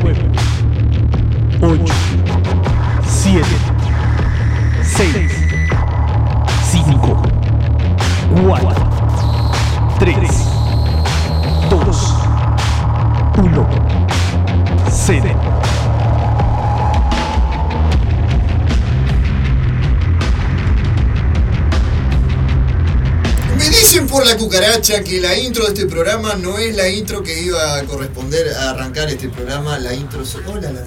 Пыль. Cucaracha que la intro de este programa no es la intro que iba a corresponder a arrancar este programa. La intro. Hola, la-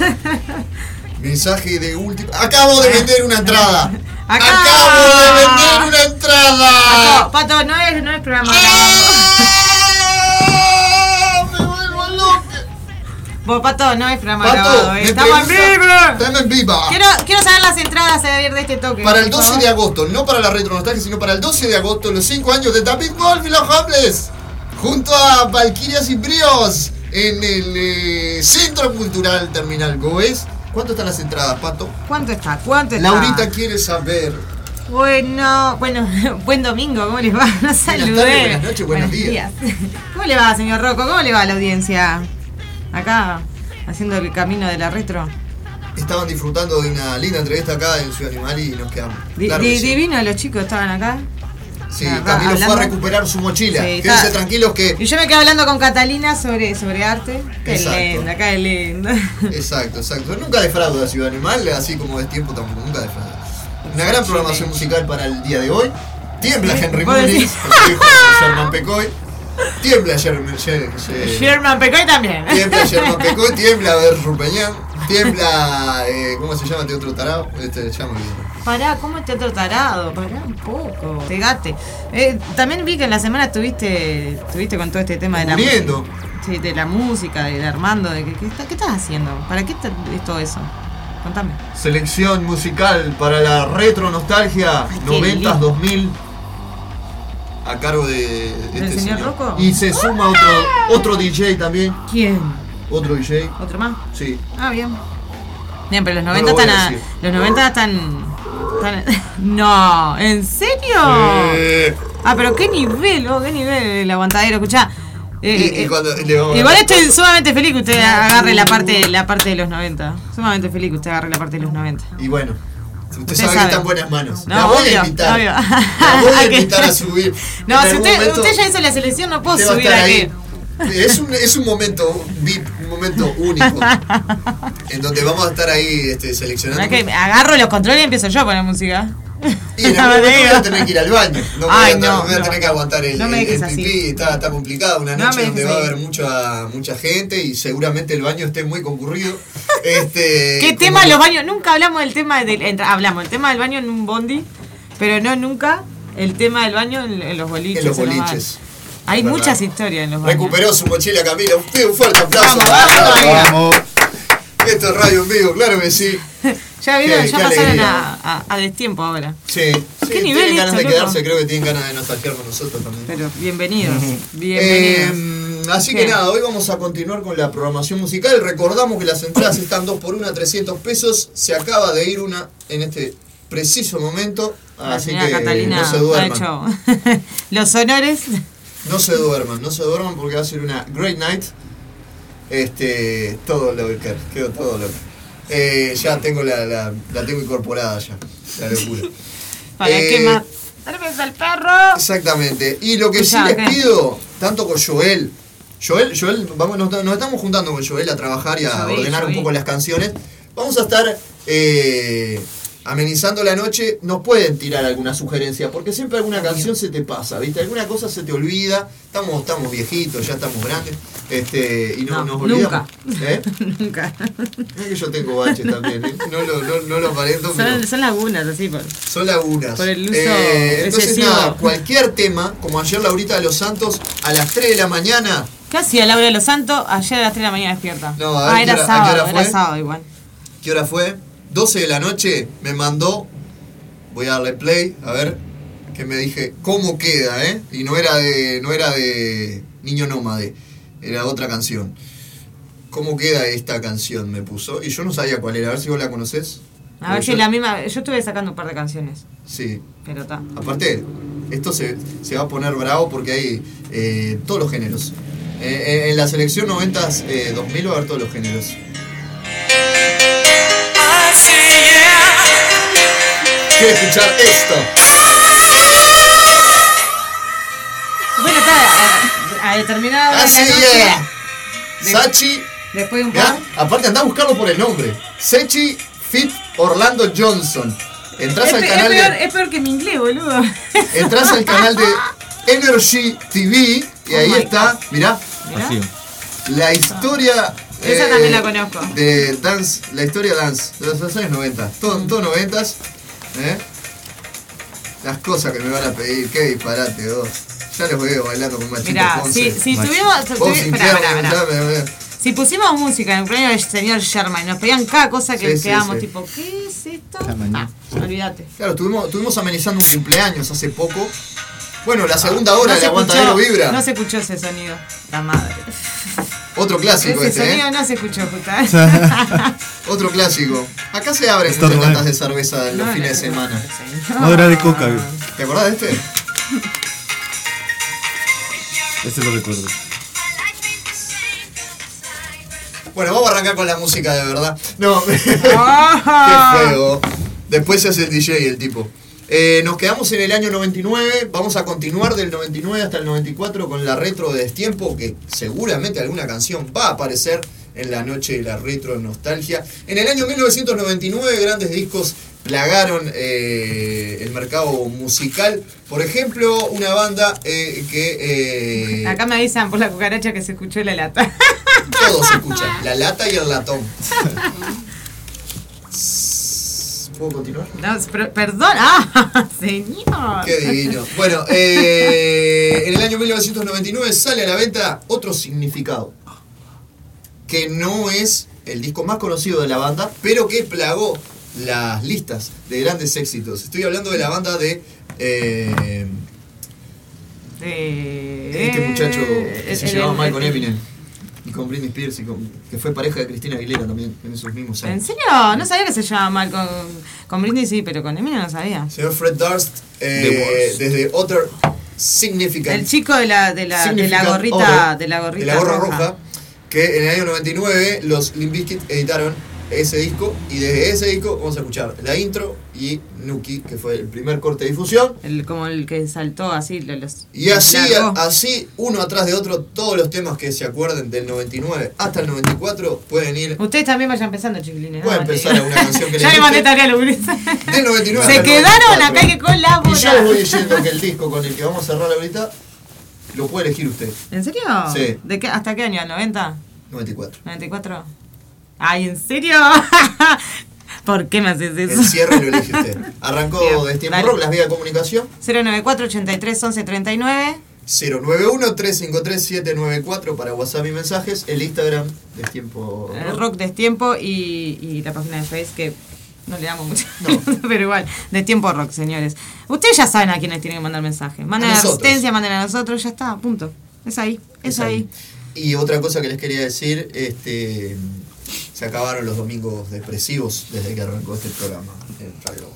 Ah. Mensaje de último. Acabo de vender una entrada. Acá. Acabo de vender una entrada. Pato, no es, no es programa Vos, Pato, no es programa Pato, grabado. eh. Estamos en vivo. Estamos en viva. Quiero, quiero saber las entradas a ver de este toque. Para el por 12 favor. de agosto, no para la retro nostalgia, sino para el 12 de agosto, los 5 años de David Wolf y los Hables, junto a Valkyrias y Bríos, en el eh, Centro Cultural Terminal Goes. ¿Cuánto están las entradas, Pato? ¿Cuánto está? ¿Cuánto está? Laurita quiere saber. Bueno, bueno, buen domingo, ¿cómo les va? No saludé. tardes, buenas noches, buenos días. ¿Cómo le va, señor Rocco? ¿Cómo le va a la audiencia? Acá, haciendo el camino de la retro. Estaban disfrutando de una linda entrevista acá en Ciudad Animal y nos quedamos. Claro di- que sí. divino, los chicos estaban acá. Sí, Acá, Camilo fue a recuperar su mochila. Sí, Quédense tranquilos que. Y yo me quedé hablando con Catalina sobre, sobre arte. Qué acá es lindo. Exacto, exacto. Nunca defrauda Ciudad Animal, así como es tiempo tampoco, nunca defrauda. Una gran programación musical para el día de hoy. Tiembla Henry ¿Vos Muniz, decís? como dijo Sherman Pecoy. Tiembla Sherman, Sher- Sher- Sherman Pecoy también. Tiembla Sherman Pecoy, tiembla Ver Rupeñán, tiembla. Eh, ¿Cómo se llama otro tarado? Este, olvidé. Pará, ¿cómo es teatro tarado? Pará un poco. Pegate. Eh, también vi que en la semana estuviste, estuviste con todo este tema de la. Sí, de la música, de Armando, de que, que está- ¿qué estás haciendo? ¿Para qué es todo eso? Contame. Selección musical para la retro nostalgia qué 90s lindo. 2000 a cargo de ¿Del este señor señor. Rocco? Y se suma otro otro DJ también, ¿Quién? otro DJ. ¿Otro más? Sí. Ah, bien. Bien, pero los No 90 lo voy están a. Los 90 están. están- no, ¿en serio? Eh, Ah, pero qué nivel, oh, qué nivel el aguantadero, escuchá. eh, y, eh, y cuando a- Igual estoy sumamente feliz que usted agarre la parte, la parte de los 90. Sumamente feliz que usted agarre la parte de los 90. Y bueno, usted, sabe, sabe. que está en buenas manos. No, la voy obvio, a invitar. obvio. La voy a invitar a subir. No, En si usted, momento usted ya hizo la selección, no puedo subir aquí. ahí. Es un, es un momento VIP, un momento único. en donde vamos a estar ahí este, seleccionando. Agarro los controles y empiezo yo a poner música. Y en algún me momento voy a tener que ir al baño. No voy, Ay, a, no, no voy a tener que aguantar el, No el- el pipí. Está, está complicado. Una No noche donde va a haber mucha, mucha gente y seguramente el baño esté muy concurrido. Este, ¿Qué tema los baños? Nunca hablamos del tema del. entra- hablamos el tema del baño en un bondi, pero no nunca el tema del baño en, en los boliches. En los boliches. Hay ¿Verdad? muchas historias en los baños. Recuperó su mochila Camila. Usted un fuerte aplauso. Vamos, vamos. Vamos. Esto es radio en vivo, claro que sí. Ya vieron, ya pasaron a, a, a destiempo ahora. Sí, sí ¿Qué nivel tienen ganas esto, de loco? quedarse, creo que tienen ganas de nostalgiar con nosotros también. Pero bienvenidos, bienvenidos. Eh, así Bien. que nada, hoy vamos a continuar con la programación musical. Recordamos que las entradas están 2 por 1 a 300 pesos. Se acaba de ir una en este preciso momento. la Así que Catalina no se ha duerman. hecho los honores. No se duerman, no se duerman porque va a ser una great night. Este, todo lo que quedó todo lo eh, ya tengo la, la, la tengo incorporada ya, la locura. ¿Para Eh, qué más? ¡Dale al perro! Exactamente. Y lo que Escuchá, sí les ¿qué? pido, tanto con Joel, Joel, Joel, vamos, nos, nos estamos juntando con Joel a trabajar y a Joel, ordenar un poco las canciones. Vamos a estar eh, amenizando la noche. Nos pueden tirar alguna sugerencia, porque siempre alguna canción se te pasa, ¿viste? Alguna cosa se te olvida. Estamos, estamos viejitos, ya estamos grandes. Este, y no, No, nos olvidamos. ¿Eh? Nunca. Es que yo tengo baches también, ¿eh? No lo, no, no lo aparento, pero. Son, son lagunas así, por. Son lagunas. Por el uso Eh, entonces nada, cualquier tema, como ayer Laurita de los Santos, a las 3 de la mañana, ¿Qué hacía Laura de los Santos ayer a las 3 de la mañana despierta? No, a ver, ah, ¿qué era sábado, era sábado igual. ¿qué hora fue? 12 de la noche, me mandó, voy a darle play, a ver, que me dije, ¿cómo queda, eh? Y no era de, no era de Niño Nómade, era otra canción. ¿Cómo queda esta canción? Me puso, y yo no sabía cuál era, a ver si vos la conocés. A ver si yo- la misma. Yo estuve sacando un par de canciones, Sí, pero está. Aparte, esto se, se va a poner bravo porque hay eh, todos los géneros. Eh, eh, en la selección 90s, eh, 2000 va a haber todos los géneros. Quiero escuchar esto. Bueno, está a, a determinada hora de Así la noche, yeah. de- Sachi, Después de un mirá, par. aparte andá a buscarlo por el nombre. Sechi Fit Orlando Johnson. Entras Es, al pe- es canal peor, de. es peor que mi inglés, boludo. Entras al canal de Energy TV y Oh ahí my está, mirá, Mirá. Así. la historia. eh, Esa también la conozco. De dance, la historia dance, de los años 90. Todo, Mm. todo 90 ¿eh? Las cosas que me van a pedir, qué disparate, vos. Ya los veo bailando con Machito Mirá, Ponce. si, si tuvimos. Vos tuvi- sin pará, pará, quedarme, pará. ya me- me- Si pusimos música en el cumpleaños del señor Sherman y nos pedían cada cosa que Sí, sí, quedamos sí. tipo, ¿qué es esto? Ah, olvídate. Claro, estuvimos, estuvimos amenizando un cumpleaños hace poco. Bueno, la segunda hora No de se Aguantadero escuchó- Vibra. No se escuchó ese sonido. La madre. Otro clásico Ese este, sonido ¿eh? no se escuchó, puta. Otro clásico. Acá se abren Está muchas latas de cerveza en los No, fines de no, semana. señor. Ahora de coca, güey. ¿Te acordás de este? Ese lo recuerdo. Bueno, vamos a arrancar con la música de verdad. No, qué Ah. feo. Después se hace el DJ el tipo. Eh, nos quedamos en el año 99, vamos a continuar del 99 hasta el 94 con la retro de Destiempo, que seguramente alguna canción va a aparecer en la noche de la retro nostalgia. En el año 1999 grandes discos plagaron eh, el mercado musical. Por ejemplo, una banda eh, que... eh, Acá me avisan por la cucaracha que se escuchó la lata. todo se escucha, la lata y el latón. ¿Puedo continuar? No, pero- perdón. Ah, señor. Qué divino. Bueno, eh, en el año 1999 sale a la venta otro significado. Que no es el disco más conocido de la banda, pero que plagó las listas de grandes éxitos. Estoy hablando de la banda de eh, Eh, este muchacho que se el- llamaba el- Mike con el- Eminem. Y con Britney Spears, y con- que fue pareja de Cristina Aguilera también en esos mismos ¿En años. serio? No sabía que se llamaba mal con, con Britney, sí, pero con Eminem no sabía. Señor Fred Durst, eh, desde Other Significant El chico de la, de la, de la gorrita, de la gorrita de la gorra roja. roja. que en el año 99 los Limp Bizkit editaron ese disco y desde ese disco vamos a escuchar la intro y Nuki, que fue el primer corte de difusión. El, como el que saltó así. lo- Los, Y así, así, uno atrás de otro, todos los temas que se acuerden del 99 hasta el 94 pueden ir Ustedes también vayan pensando, chiquilines. Pueden pensar alguna canción que les Ya le guste. mandé tarea a del 99 hasta Se quedaron 94. acá que Y yo les voy diciendo que el disco con el que vamos a cerrar ahorita lo puede elegir usted. ¿En serio? Sí. ¿De qué, ¿Hasta qué año? ¿90? 94. ¿94? Ay, ¿en serio? ¿Por qué me haces eso? El cierre lo elige usted. Arrancó de Tiempo. Rock, las vías de comunicación. 094 83 11 39 091-353-794 para WhatsApp y mensajes. El Instagram de Tiempo eh, Rock. Rock Destiempo y, y la página de Facebook que no le damos mucho. No. Pero igual, Destiempo Rock, señores. Ustedes ya saben a quiénes tienen que mandar mensaje. Manden A a la asistencia, manden a nosotros, ya está, punto. Es ahí, es, ahí. Y otra cosa que les quería decir, este se acabaron los domingos depresivos desde que arrancó este programa en Radio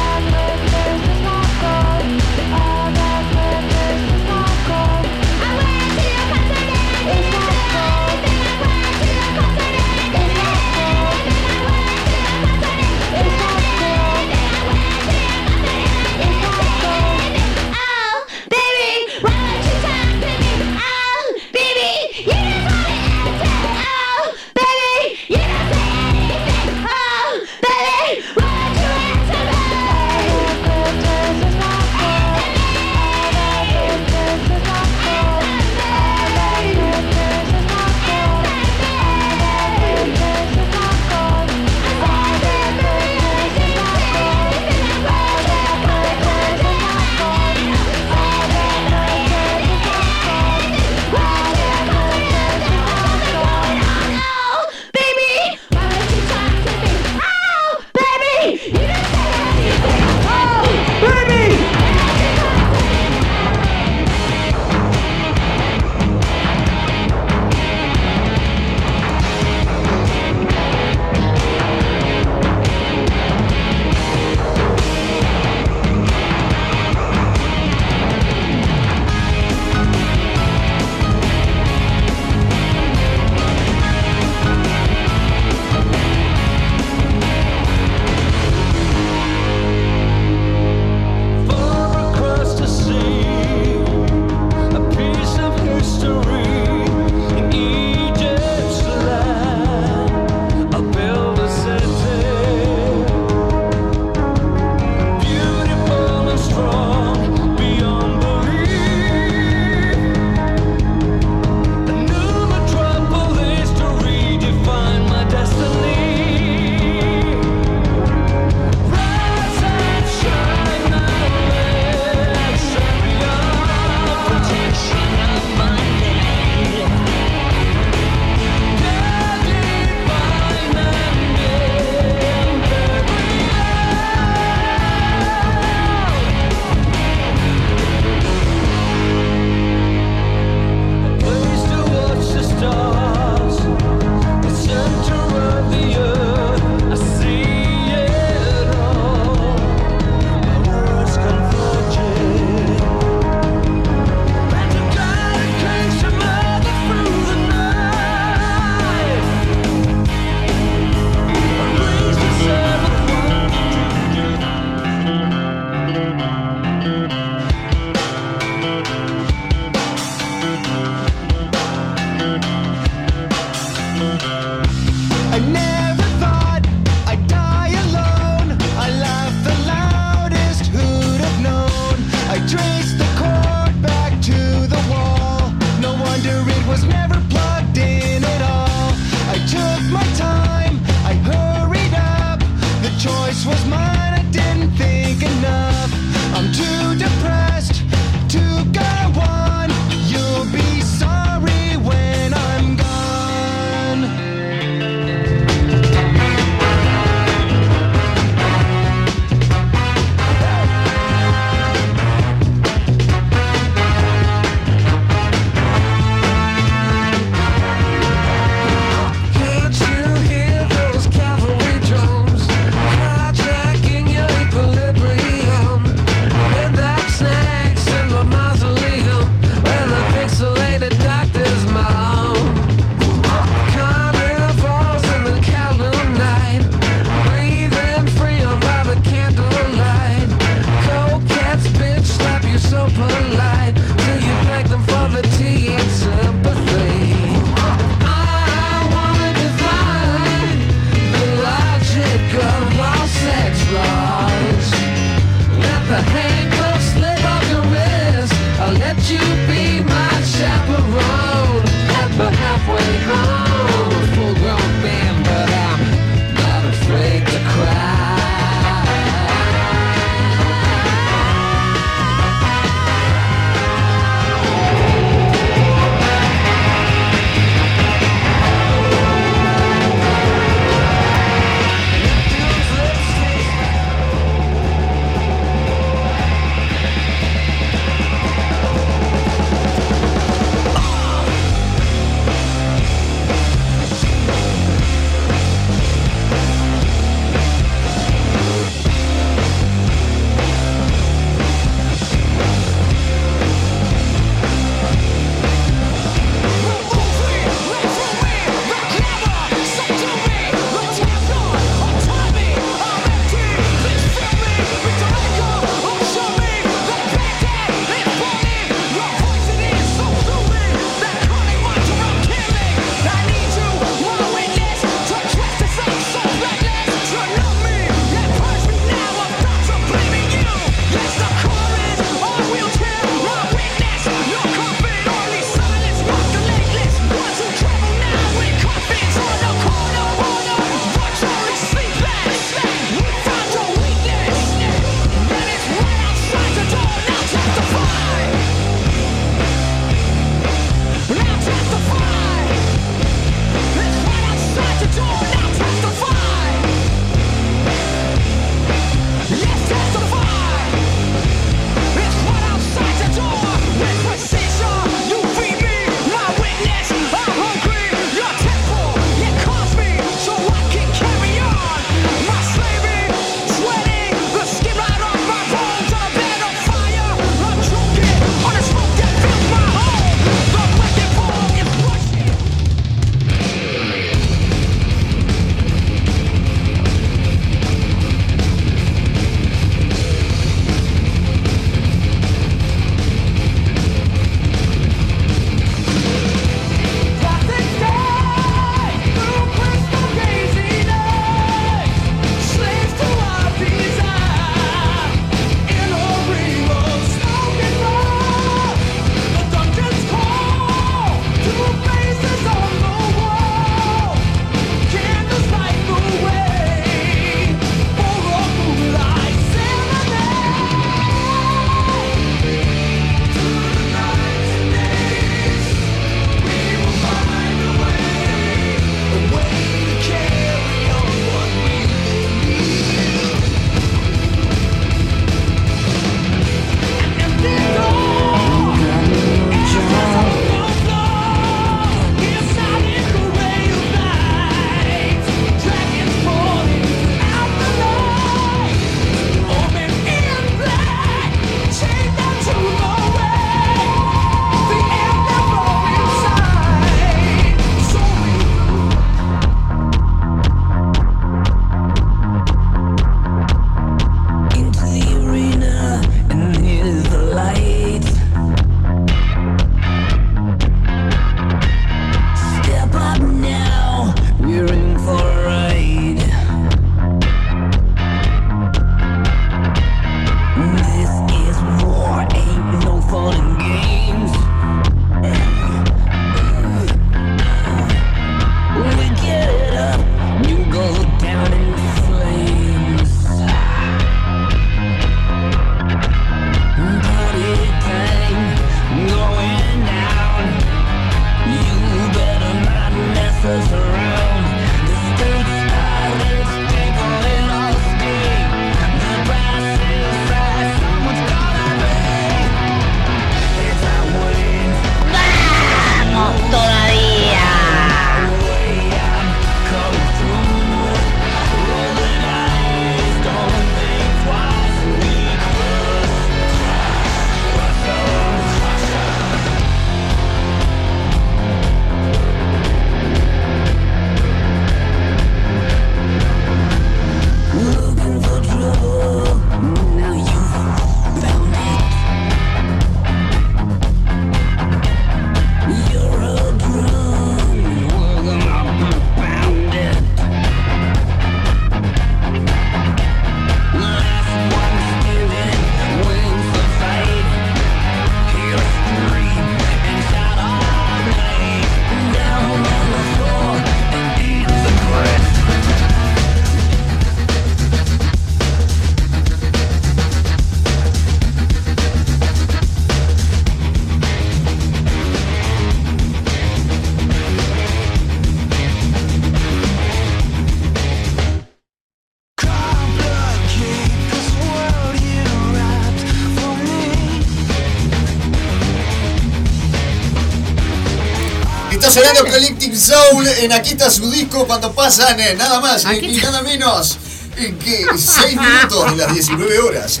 sonando Collective Soul en Aquí está su disco cuando pasan eh, nada más y nada menos que 6 minutos de las 19 horas.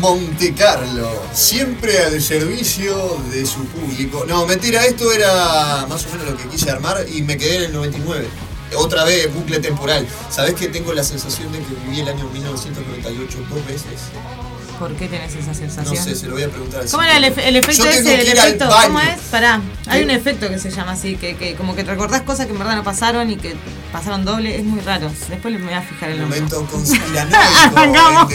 Monte Carlo, siempre al servicio de su público. No, mentira, esto era más o menos lo que quise armar y me quedé en el 99. Otra vez, bucle temporal. ¿Sabés que tengo la sensación de que viví el año 1998 dos veces? ¿Por qué tenés esa No sensación? sé, se lo voy a preguntar ¿Cómo era el, efe- el efecto Yo ese? El efecto. ¿Cómo es? Pará, hay ¿Qué? un efecto que se llama así, que, que como que te recordás cosas que en verdad no pasaron y que pasaron doble, es muy raro. Después me voy a fijar el nombre. Momento conspiranoico Arrancamos.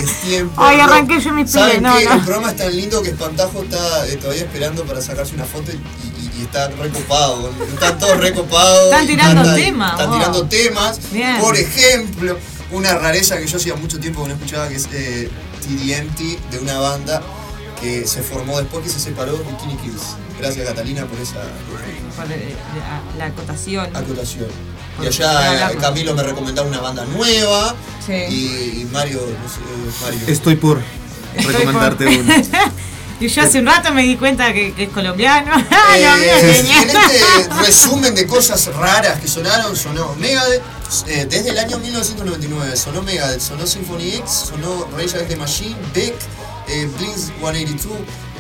¿no? arranqué yo mis ¿Saben pies, no, no. El programa es tan lindo que Espantajo está eh, todavía esperando para sacarse una foto y, y- y está recopado. Están todos recopados. Están tirando están- temas, Están wow. tirando temas. Bien. Por ejemplo, una rareza que yo hacía mucho tiempo que no escuchaba que es eh, TDMT de una banda que se formó después que se separó de Bikini Kills. Gracias Catalina por esa Por, eh, la, acotación. acotación. Y allá eh. Camilo me recomendaba una banda nueva. Sí. Y, y Mario, no sé, Mario. Estoy por Estoy recomendarte por- uno. Y yo hace un rato me di cuenta que, que es colombiano. ¡Ah, Eh, en este resumen de cosas raras que sonaron, sonó Megadeth eh, desde el año 1999. Sonó Megadeth, sonó Symphony X, sonó Rage Against the Machine, Beck, eh, Blink 182,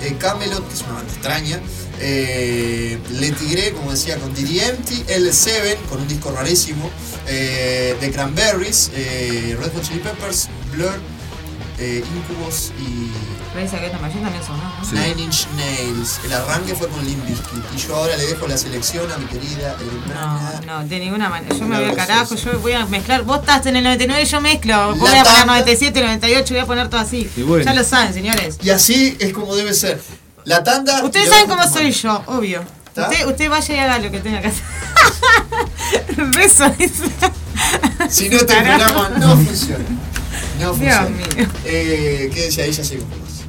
eh, Camelot, que es una banda extraña, eh, Le Tigre, como decía, con DDMT, L7, con un disco rarísimo, eh, The Cranberries, Red Hot Chili Peppers, Blur, eh, Incubus y Reyes Against the Machine también sonó, ¿no? Sí. Nine Inch Nails. El arranque fue con Limp Bizkit. Y yo ahora le dejo la selección a mi querida hermana. No, no, de ninguna manera. Yo me voy al carajo, yo voy a mezclar. Vos estás en el 99 y yo mezclo. Vos voy a poner tanda. 97, 98, voy a poner todo así. Y bueno. Ya lo saben, señores. Y así es como debe ser. La tanda. Ustedes y saben cómo soy yo, obvio. Usted, usted vaya y haga lo que tenga que hacer. Beso, dice. Si no, este Carajo. programa no funciona. Dios mío. Eh, quédense ahí, ya seguimos.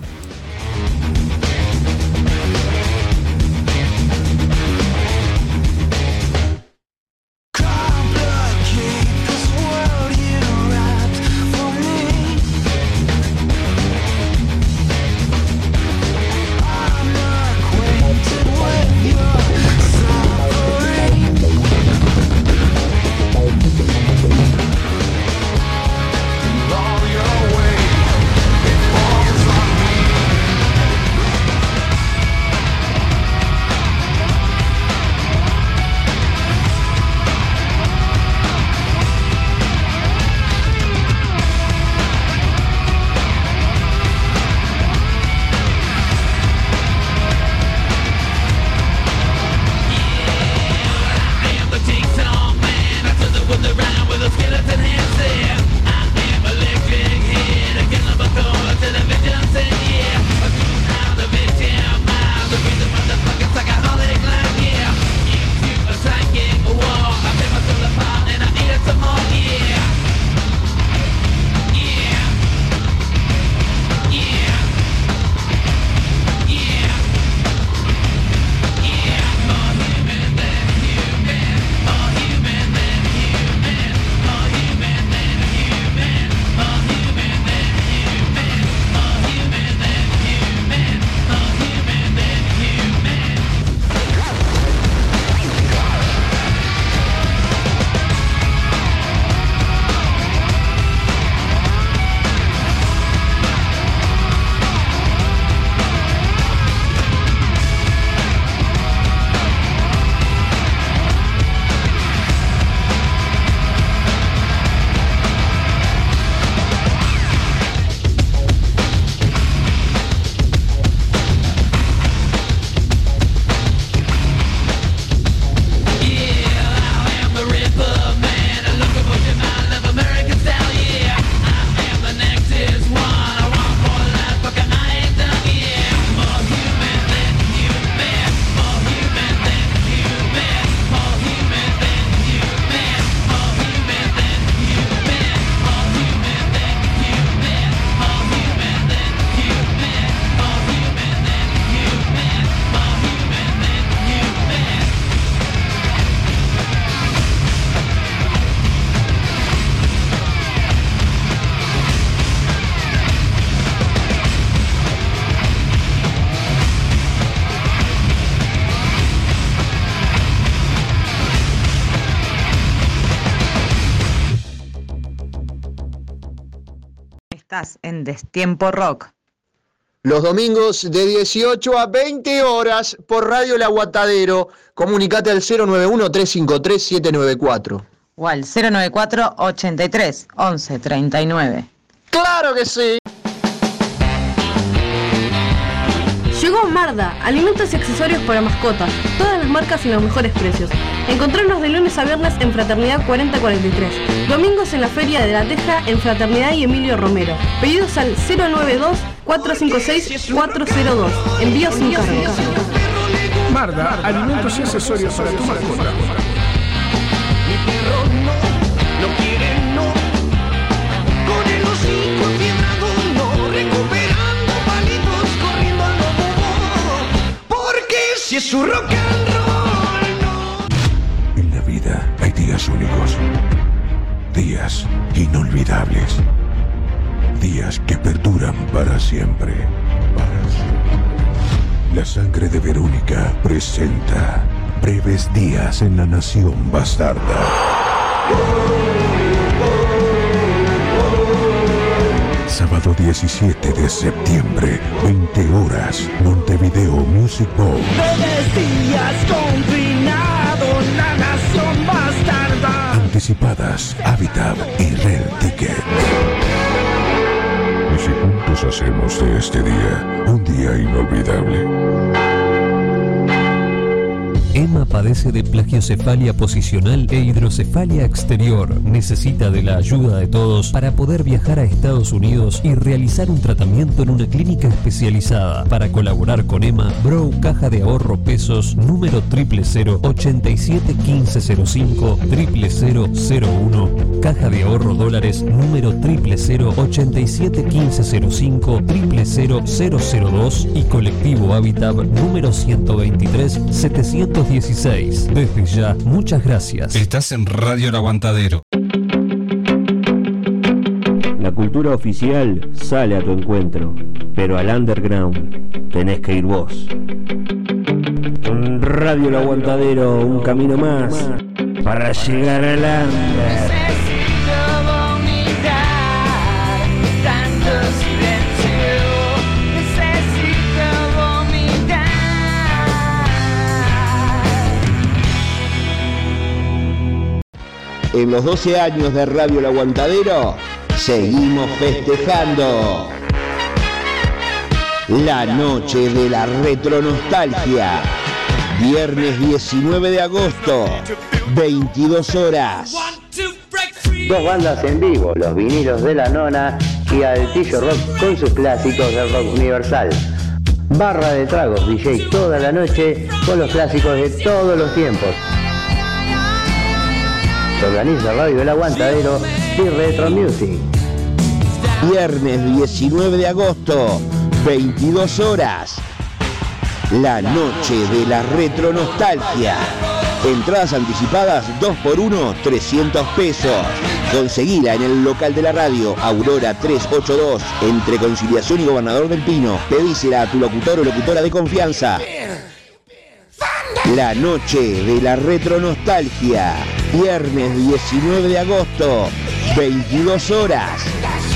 Destiempo Rock. Los domingos de 18 a 20 horas por Radio El Aguatadero. Comunicate al 091-353-794. O al 094 83 11 39. ¡Claro que sí! Marda, alimentos y accesorios para mascotas, todas las marcas y los mejores precios. Encontrarnos de lunes a viernes en Fraternidad 4043, domingos en la Feria de la Teja en Fraternidad y Emilio Romero. Pedidos al 092-456-402. Envío sin cargo. Marda, alimentos y accesorios para tu mascota. En la vida hay días únicos. Días inolvidables. Días que perduran para siempre. Para siempre. La sangre de Verónica presenta breves días en la nación bastarda. Sábado 17 de septiembre, 20 horas, Montevideo Music Bowl. días confinado La nación bastarda Anticipadas, Habitat y Red Ticket. Y si juntos hacemos de este día un día inolvidable. Emma padece de plagiocefalia posicional e hidrocefalia exterior. Necesita de la ayuda de todos para poder viajar a Estados Unidos y realizar un tratamiento en una clínica especializada. Para colaborar con Emma, Bro Caja de Ahorro Pesos número 000 87 1505 0001 Caja de Ahorro Dólares número 000 87 1505 00002 y Colectivo Habitat número 123 716. Desde ya, muchas gracias. Estás en Radio El Aguantadero. La cultura oficial sale a tu encuentro, pero al underground tenés que ir vos. Radio El Aguantadero, un camino más para llegar al under. En los 12 años de Radio El Aguantadero, seguimos festejando. La noche de la retronostalgia. Viernes 19 de agosto, 22 horas. Dos bandas en vivo, los vinilos de la nona y Altillo Rock con sus clásicos del rock universal. Barra de tragos, DJ toda la noche con los clásicos de todos los tiempos. Organiza Radio El Aguantadero y Retro Music. Viernes 19 de agosto, 22 horas. La noche de la retronostalgia. Entradas anticipadas 2x1, 300 pesos. Conseguila en el local de la radio, Aurora 382, entre Conciliación y Gobernador del Pino. Pedísela a tu locutor o locutora de confianza. La noche de la retronostalgia. Viernes 19 de agosto, 22 horas.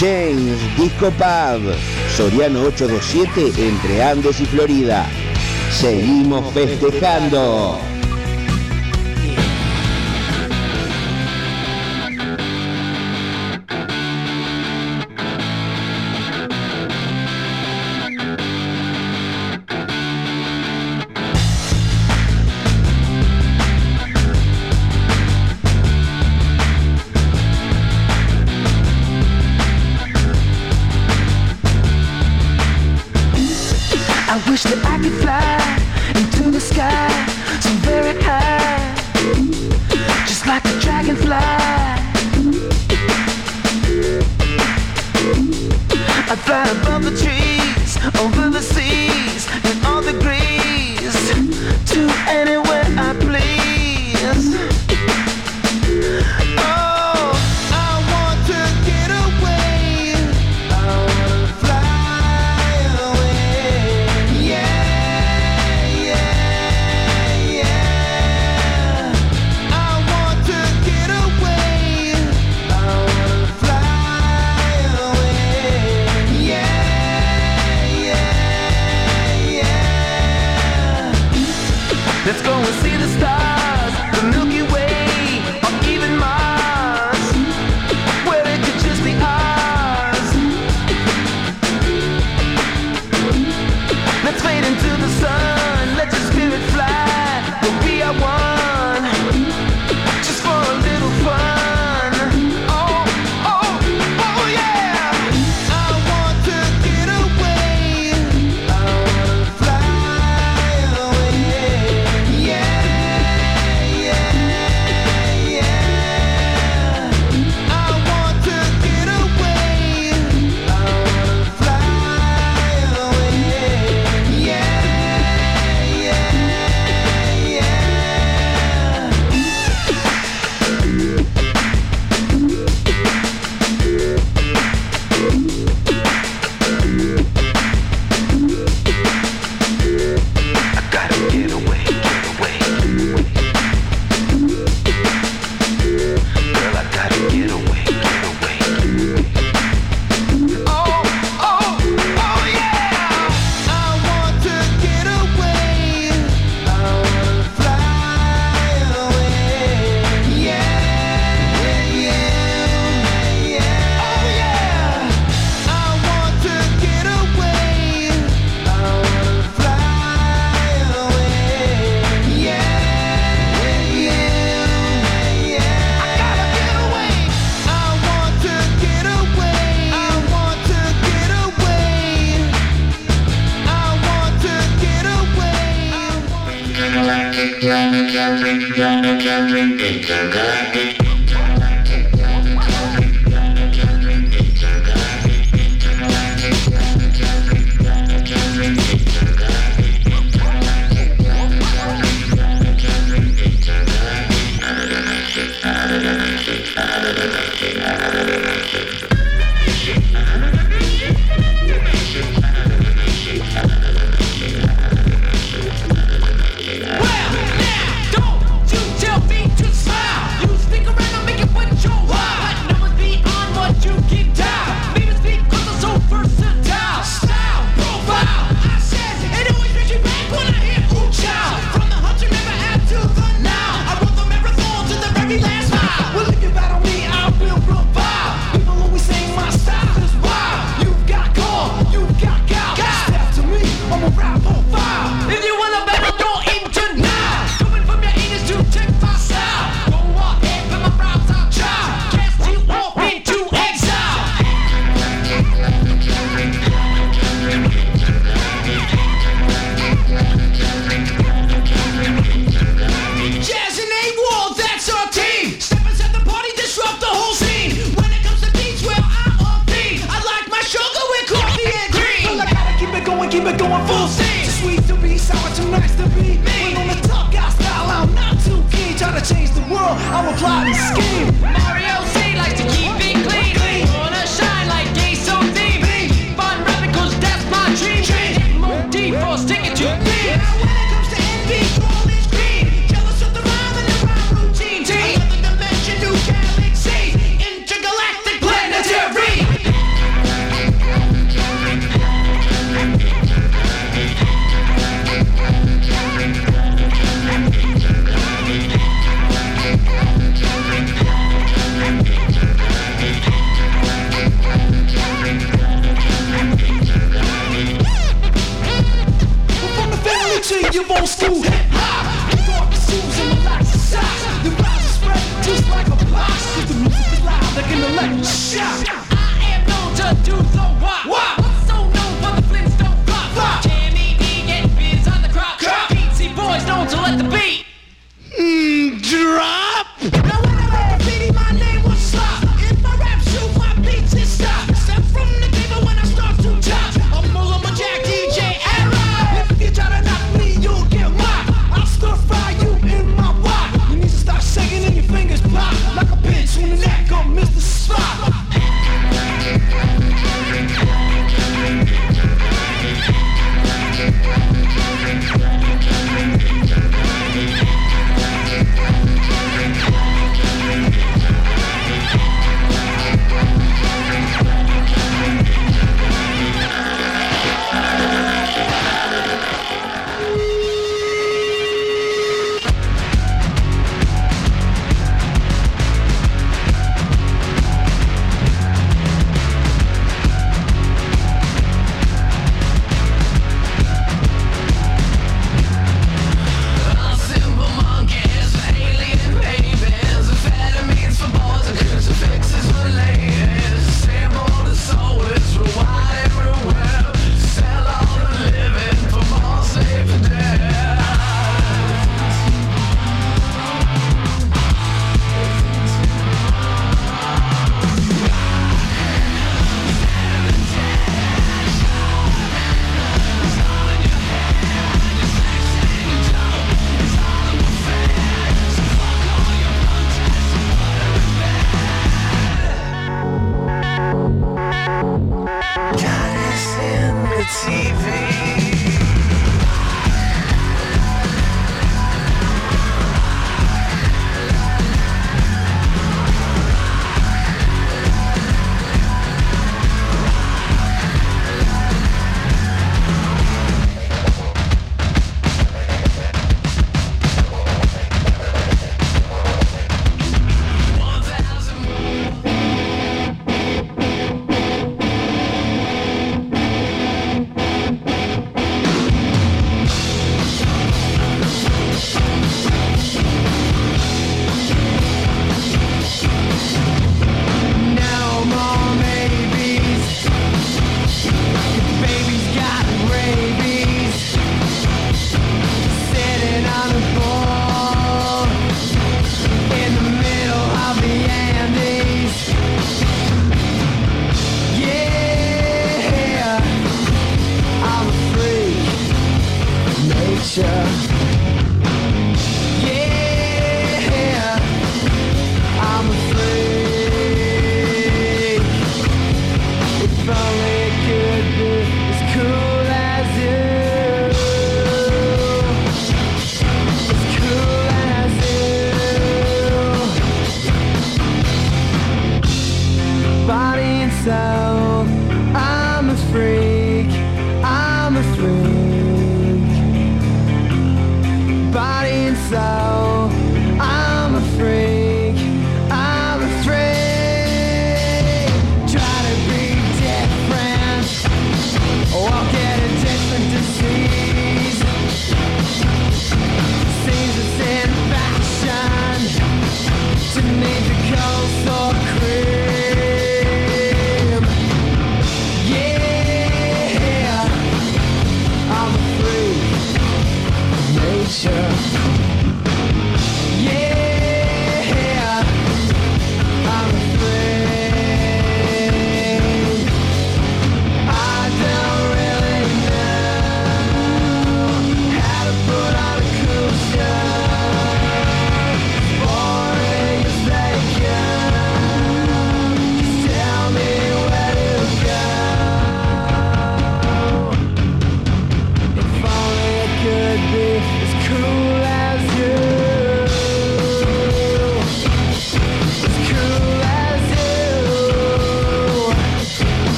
James Disco Pub. Soriano 827 entre Andes y Florida. Seguimos festejando.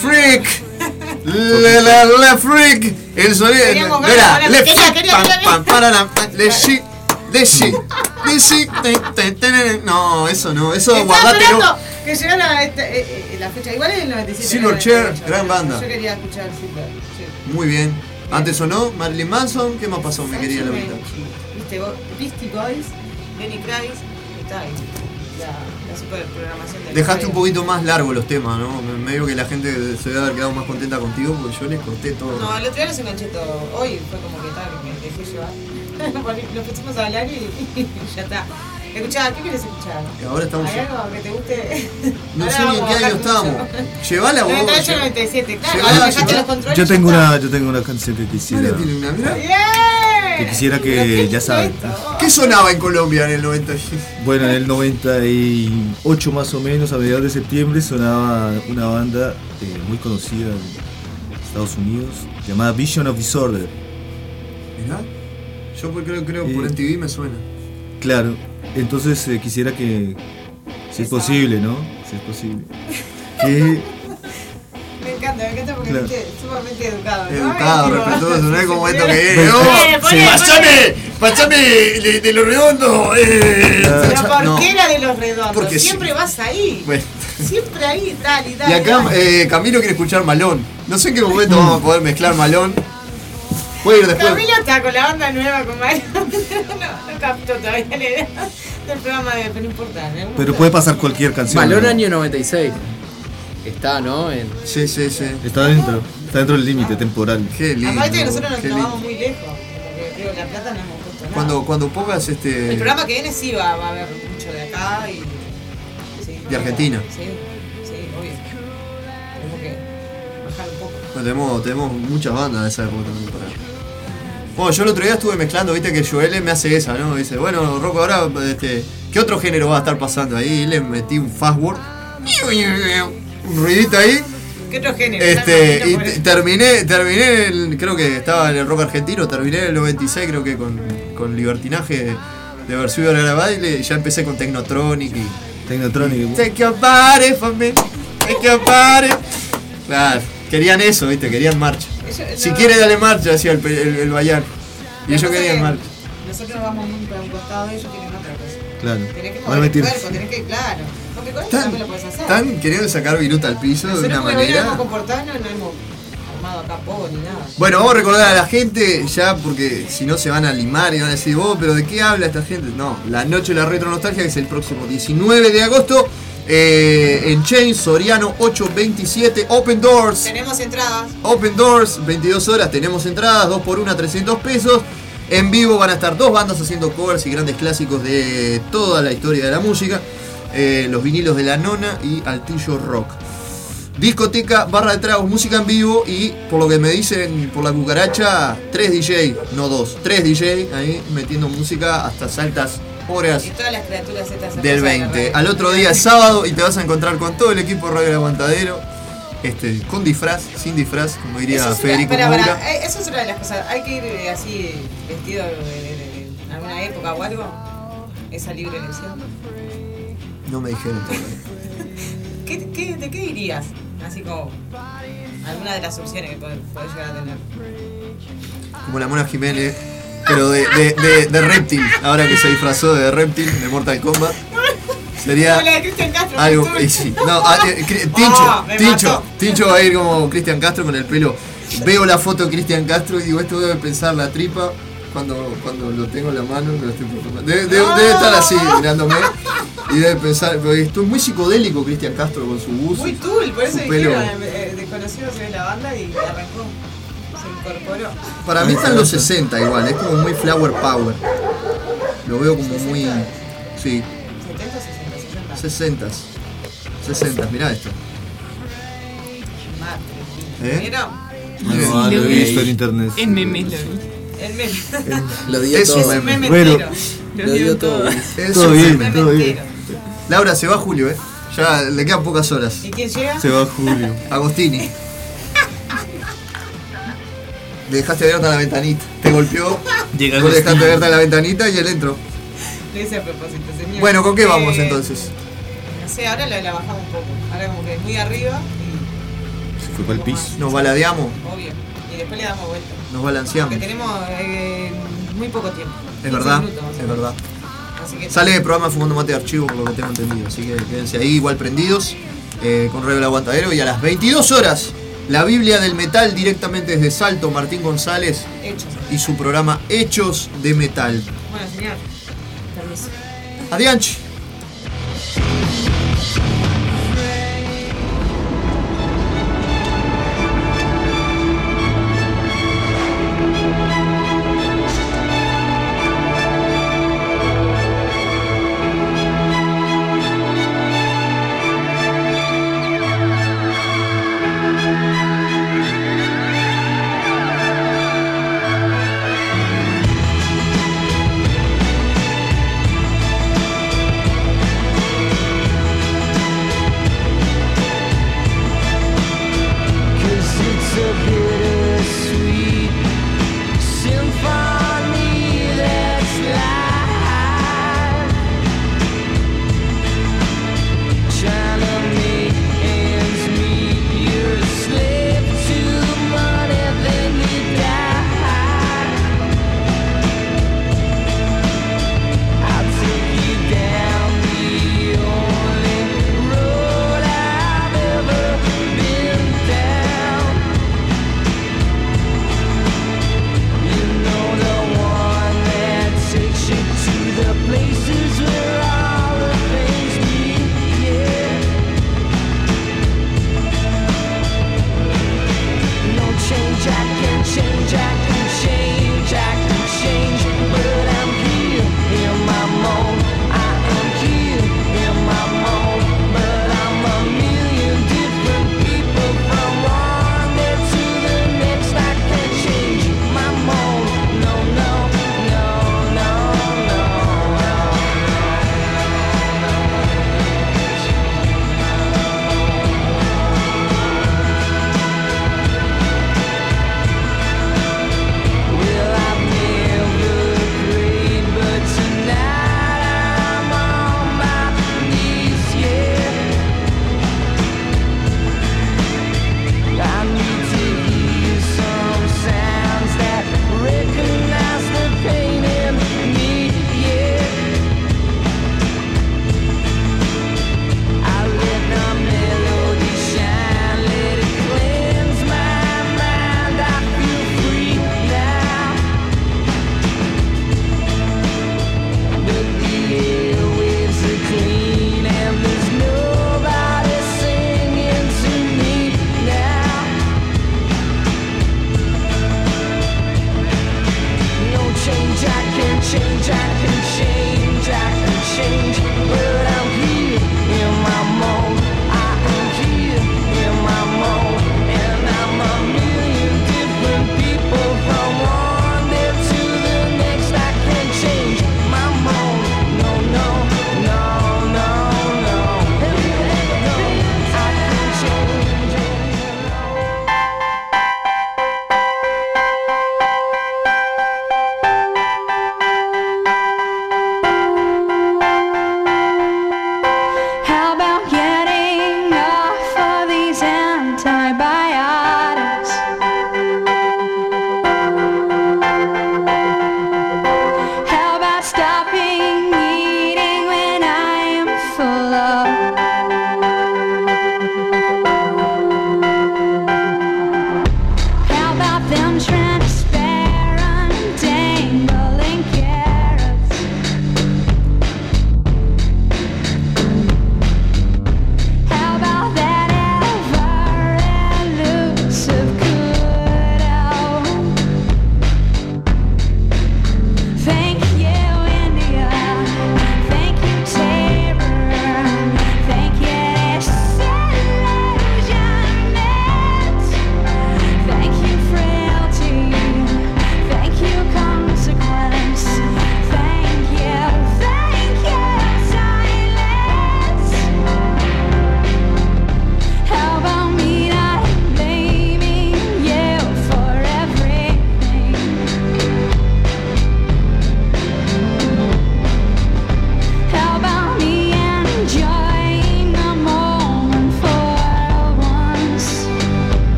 Freak. Le, la, la freak. El sonido. Mira, le quería, quería, pam, quería. pam, pararam, le shi, le No, eso no, eso esperando que esta, eh, eh, la fecha. Igual es el 97. Silverchair, 98. gran banda. Yo quería escuchar Silver. Muy bien. Antes sonó Marilyn Manson. ¿Qué más pasó, mi querida Lolita? Viste, vos- Beastie Boys, Lenny Kravitz, está ahí. Super programación de Dejaste un poquito más largo los temas, ¿no? Me- Medio que la gente se debe haber quedado más contenta contigo porque yo les corté todo. No, el otro día los enganché todo. Hoy fue como que tal, me dejé llevar. Nos pusimos a hablar y, y ya está. Escuchá, ¿qué quieres escuchar? Y ahora estamos- ¿Hay algo que te guste? No Ahora sé ni en qué año estamos. Llevala vos. 98, lle- 97, claro. Llevala, dejaste los controles. Yo tengo una, yo tengo una canción que quisiera. Tiene una, mira. Que quisiera ¿Pero que, ya saben. ¿Qué sonaba en Colombia en el 90? Bueno, en el 98 más o menos, a mediados de septiembre, sonaba una banda eh, muy conocida en Estados Unidos, llamada Vision of Disorder. Mirá. Yo pues creo, creo Eh, por MTV me suena. Claro, entonces eh, quisiera que, si es posible, ¿no? Si es posible, que Me encanta, me encanta porque Claro. viste, sumamente educado. ¿no? Educado, respetuoso, no es como esto que. ¡Oh! poné, ¡Pásame! ¡Pásame de, de lo redondo! Eh, Pero ¿por no. qué era de los redondos? Porque Siempre vas ahí. Bueno. Siempre ahí, tal y tal. Y acá eh, Camilo quiere escuchar Malón. No sé en qué momento vamos a poder mezclar Malón. Puede ir después. Camilo está con la banda nueva con Mario. no, no captó todavía la idea del programa de pero no importa. algún pero puede pasar cualquier canción. Malón ¿no? año 96. Está, ¿no? En... Sí, sí, sí. Está dentro, está dentro del límite temporal. Qué lindo. Aparte que nosotros nos lindo. muy lejos. Porque creo que La Plata no hemos puesto nada. Cuando, cuando pongas este. El programa que viene sí va, va a haber mucho de acá y. Sí, De Argentina. Sí, sí, obvio. Tenemos que bajar un poco. Bueno, tenemos, tenemos muchas bandas de esa época también para. Bueno, yo el otro día estuve mezclando, viste que Joel me hace esa, ¿no? Dice, bueno, Rocco, ahora, este, ¿qué otro género va a estar pasando ahí? Y le metí un fastword, un ruidito ahí, ¿Qué otro género? este, y terminé, terminé, el- creo que estaba en el rock argentino, terminé en el 96, creo que con, con libertinaje de la baile, y ya empecé con Technotronic y... Technotronic. Take your body for me, take your body. Claro, querían eso, viste, querían marcha. Si no. quiere dale marcha, decía el, el, el Bayán. Y ellos querían que marcha. Nosotros vamos muy para un costado, ellos tienen otra cosa. Claro. Tenés que mover el cuerpo, tenés que, claro. Porque con esto también lo puedes hacer. Están queriendo sacar viruta al piso de una no hemos manera. comportado, no, no hemos armado acá poco ni nada. Bueno, vamos a recordar a la gente ya porque si no se van a limar y van a decir, vos, pero ¿de qué habla esta gente? No, la noche de la retro nostalgia que es el próximo 19 de agosto eh, en Chain Soriano 827 Open Doors. Tenemos entradas. Open Doors, 22 horas, tenemos entradas, 2 por 1 300 pesos. En vivo van a estar dos bandas haciendo covers y grandes clásicos de toda la historia de la música. eh, los vinilos de la nona y Altillo Rock. Discoteca, barra de tragos, música en vivo y por lo que me dicen por la cucaracha, 3 DJ, no 2, 3 DJ ahí metiendo música hasta altas horas Y todas las criaturas estas del 20. Al otro día sábado y te vas a encontrar con todo el equipo Radio El Aguantadero Este, con disfraz, sin disfraz, como diría Eso es Federico eh, eso es una de las cosas. Hay que ir eh, así vestido de alguna época o algo. Esa libre elección. No me dijeron todavía. ¿Qué, qué, ¿De qué irías? Así como alguna de las opciones que podés llegar a tener. Como la Mona Jiménez, pero de, de, de, de reptil, ahora que se disfrazó de reptil de Mortal Kombat. Sería Castro. algo. y sí. No, ah, eh, Cri- Tincho. Tincho va a ir como Cristian Castro con el pelo. Veo la foto de Cristian Castro y digo, esto debe pensar la tripa cuando, cuando lo tengo en la mano. me lo estoy performando. Debe, debe- debe estar así mirándome y debe pensar, pero esto es muy psicodélico Cristian Castro con su bus. Muy cool, por eso dijeron, eh, desconocido se ve la banda y arrancó. Incorporó. Para mí están los 60 igual, es como muy flower power. Lo veo como muy. Sí, 70, 60, 60. 60. 60, mirá esto. Mate. ¿Eh? ¿Vieron? No, lo he visto en internet. En memes lo vi. El meme. Lo dio Eso, todo. Es un meme Bueno. entero. Lo dio todo. Es Todo bien, todo bien. Laura se va Julio, ¿eh? Ya le quedan pocas horas. ¿Y quién llega? Se va Julio. Agostini. Le dejaste abierta la ventanita. Te golpeó. Llega Vos dejaste abierta la ventanita y él entró. Lo hice a propósito, señor. Bueno, ¿con qué vamos Eh, entonces? No sé, ahora la, la bajamos un poco. Ahora como que muy arriba Se fue para el piso. Nos baladeamos, y obvio. Y después le damos vuelta. nos balanceamos. Porque tenemos eh, muy poco tiempo. Es 15 verdad, minutos, es verdad. Así que Sale el programa Fumando Mate de Archivo, por lo que tengo entendido. Así que quédense ahí igual prendidos eh, con Radio El Aguantadero. Y a las 22 horas, la Biblia del Metal directamente desde Salto, Martín González hechos. y su programa Hechos de Metal. Bueno, señor. Permiso. Adianchi.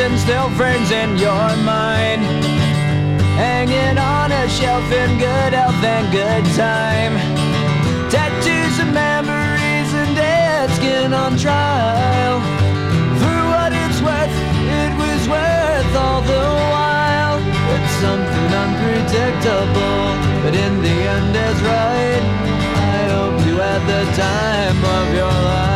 And still frames in your mind. Hanging on a shelf in good health and good time. Tattoos and memories and dead skin on trial. For what it's worth, it was worth all the while. It's something unpredictable, but in the end is right. I hope you had the time of your life.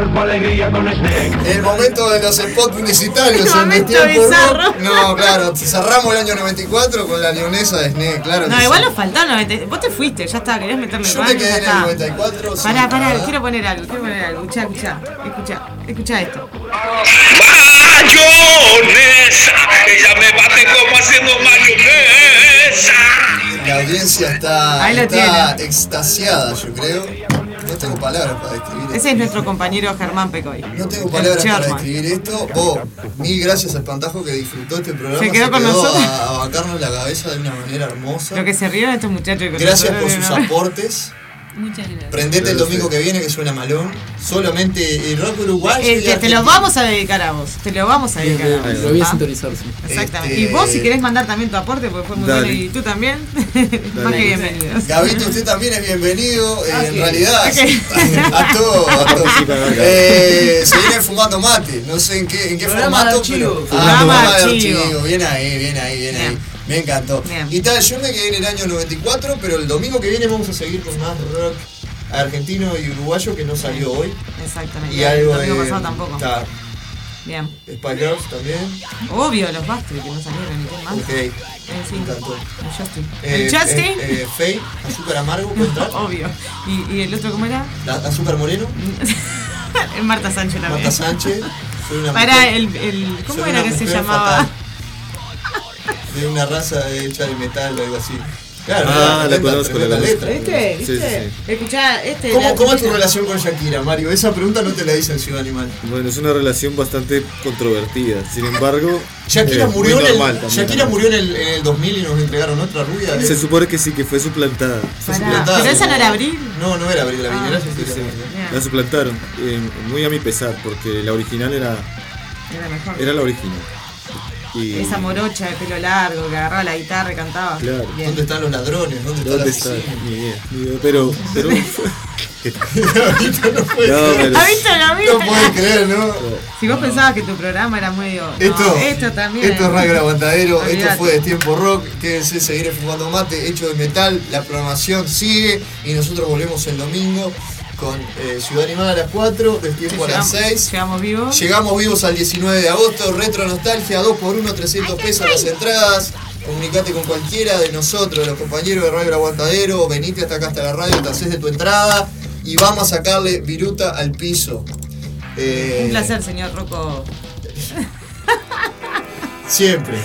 Cuerpo alegría con Snake. El momento de los spots publicitarios en Momento Tiempo bizarro. No, claro, cerramos el año 94 con la leonesa de Sne, claro. No, que igual sí. nos faltaron 90. Vos te fuiste, ya está, querías meterle Yo me quedé en el está. 94. sí, Pará, pará, quiero poner algo, quiero poner algo. Escuchá, escuchá, escuchá, escuchá esto. ¡Mayonesa! Ella me bate como haciendo mayonesa. La audiencia está, Ahí lo está extasiada, yo creo. No tengo palabras para describir esto. Ese es nuestro compañero Germán Pecoy. No tengo palabras para describir esto. Vos, mil gracias al Pantajo que disfrutó este programa. Se quedó con nosotros. A, a la cabeza de una manera hermosa. Lo que se rieron estos muchachos. con Gracias por sus aportes. Muchas gracias. Prendete el domingo que viene que suena malón. Solamente el rock uruguayo. Eh, te, te lo vamos a dedicar a vos. Te lo vamos a dedicar a vos. Lo voy a ¿ah? sintonizar, sí. Exactamente. Este- Y vos, si querés mandar también tu aporte, porque fue muy Dale. bueno, y tú también, más que bienvenido. Gabito, usted también es bienvenido. eh. En realidad, a todo. A todo. Eh, se viene fumando mate. No sé en qué, en qué Programa de formato, archivo. pero. Programa de programa de archivo. archivo. Bien ahí, bien ahí, bien ahí. Me encantó. Y tal, yo me quedé en el año 94, pero el domingo que viene vamos a seguir con más rock argentino y uruguayo que no salió hoy. Exactamente. Y algo el domingo de. pasado tampoco. Bien. Girls también. Obvio, los Bastard que no salieron, ¿y quién más? Ok. Eh, sí. Me encantó. El Justin. Eh, ¿El Justin? eh, eh, Faye, azúcar amargo, ¿puede entrar? Obvio. ¿Y, ¿Y el otro cómo era? La- azúcar moreno, Marta Sánchez también. Marta Sánchez. Soy una Para mujer- el, el. ¿Cómo era que se llamaba? fatal. De una raza hecha de metal o algo así. Claro, Ah, la tremenda- conozco, la letra. ¿Viste? Escuchá, este. ¿Cómo, la ¿Cómo es tu relación con Shakira, Mario? Esa pregunta no te la dice en Ciudad Animal. Bueno, es una relación bastante controvertida. Sin embargo, Shakira, eh, murió, en el, también. Shakira murió en el, en el 2000 y nos entregaron otra rubia. Se supone que sí, que fue suplantada. Fue suplantada. Pero esa no era Abril. No, no era Abril Lavigne, Ah, era sí. La suplantaron, eh, muy a mi pesar, porque la original era, Era mejor. era la original. Y Esa morocha de pelo largo que agarraba la guitarra y cantaba. Claro. Bien. ¿Dónde están los ladrones? ¿Dónde ¿Dónde está? Ni idea, ni idea, Pero, pero no puede No, creer. pero-. No puede creer, ¿no? Si vos pensabas que tu programa era medio. no, Esto, esto también. Esto es Radio El Aguantadero, esto fue de Tiempo Rock, quédense, seguiré fumando mate, hecho de metal, la programación sigue y nosotros volvemos el domingo con eh, Ciudad Animada a las 4, del tiempo a las Llegamos- 6. Llegamos vivos. Llegamos vivos al 19 de agosto, Retro Nostalgia, 2 por 1 300 pesos las entradas. Comunicate con cualquiera de nosotros, de los compañeros de Radio El Aguantadero, venite hasta acá hasta la radio, te haces de tu entrada y vamos a sacarle viruta al piso. Eh, Un placer, señor Rocco. Siempre.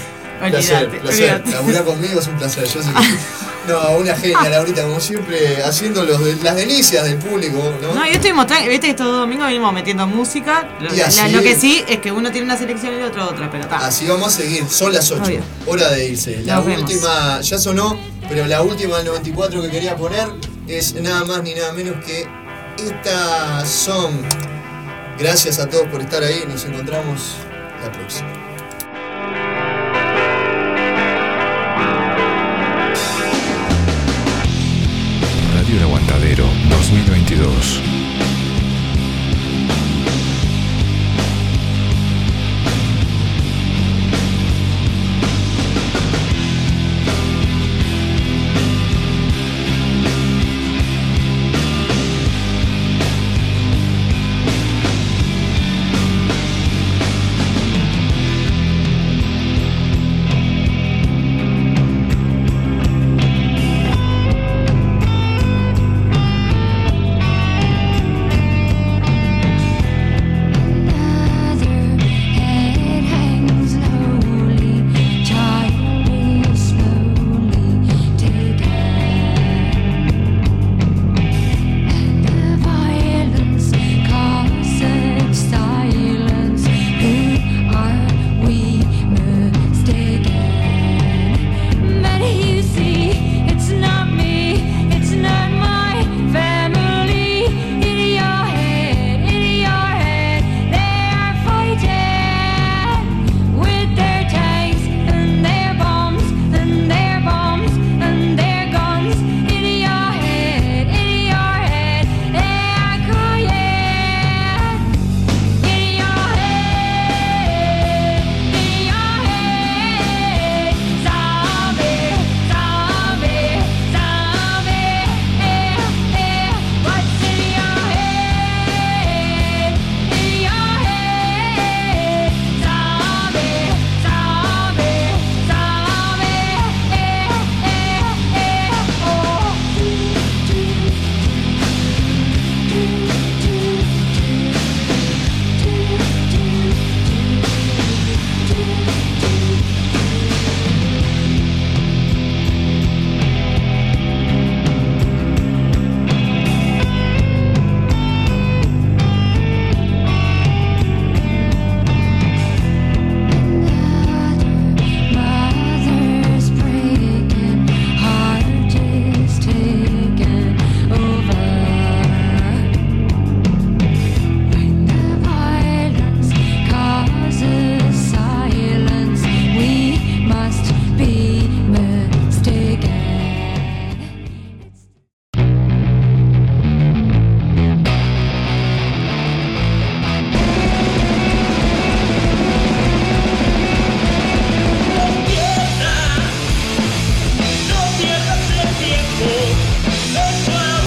Placer, Olvídate, placer. olvídate. Laburar conmigo es un placer. Yo sé que- No, una genia, Laurita, como siempre, haciendo los las delicias del público, ¿no? No, yo estoy mostrando, viste que estos domingos venimos metiendo música. Lo, Y la- así- lo que sí es que uno tiene una selección y el otro otra, pero está. Así vamos a seguir, son las 8, Obvio. hora de irse. La Nos vemos. última, ya sonó, pero la última del 94 que quería poner es nada más ni nada menos que esta song. Gracias a todos por estar ahí, nos encontramos la próxima. 2022.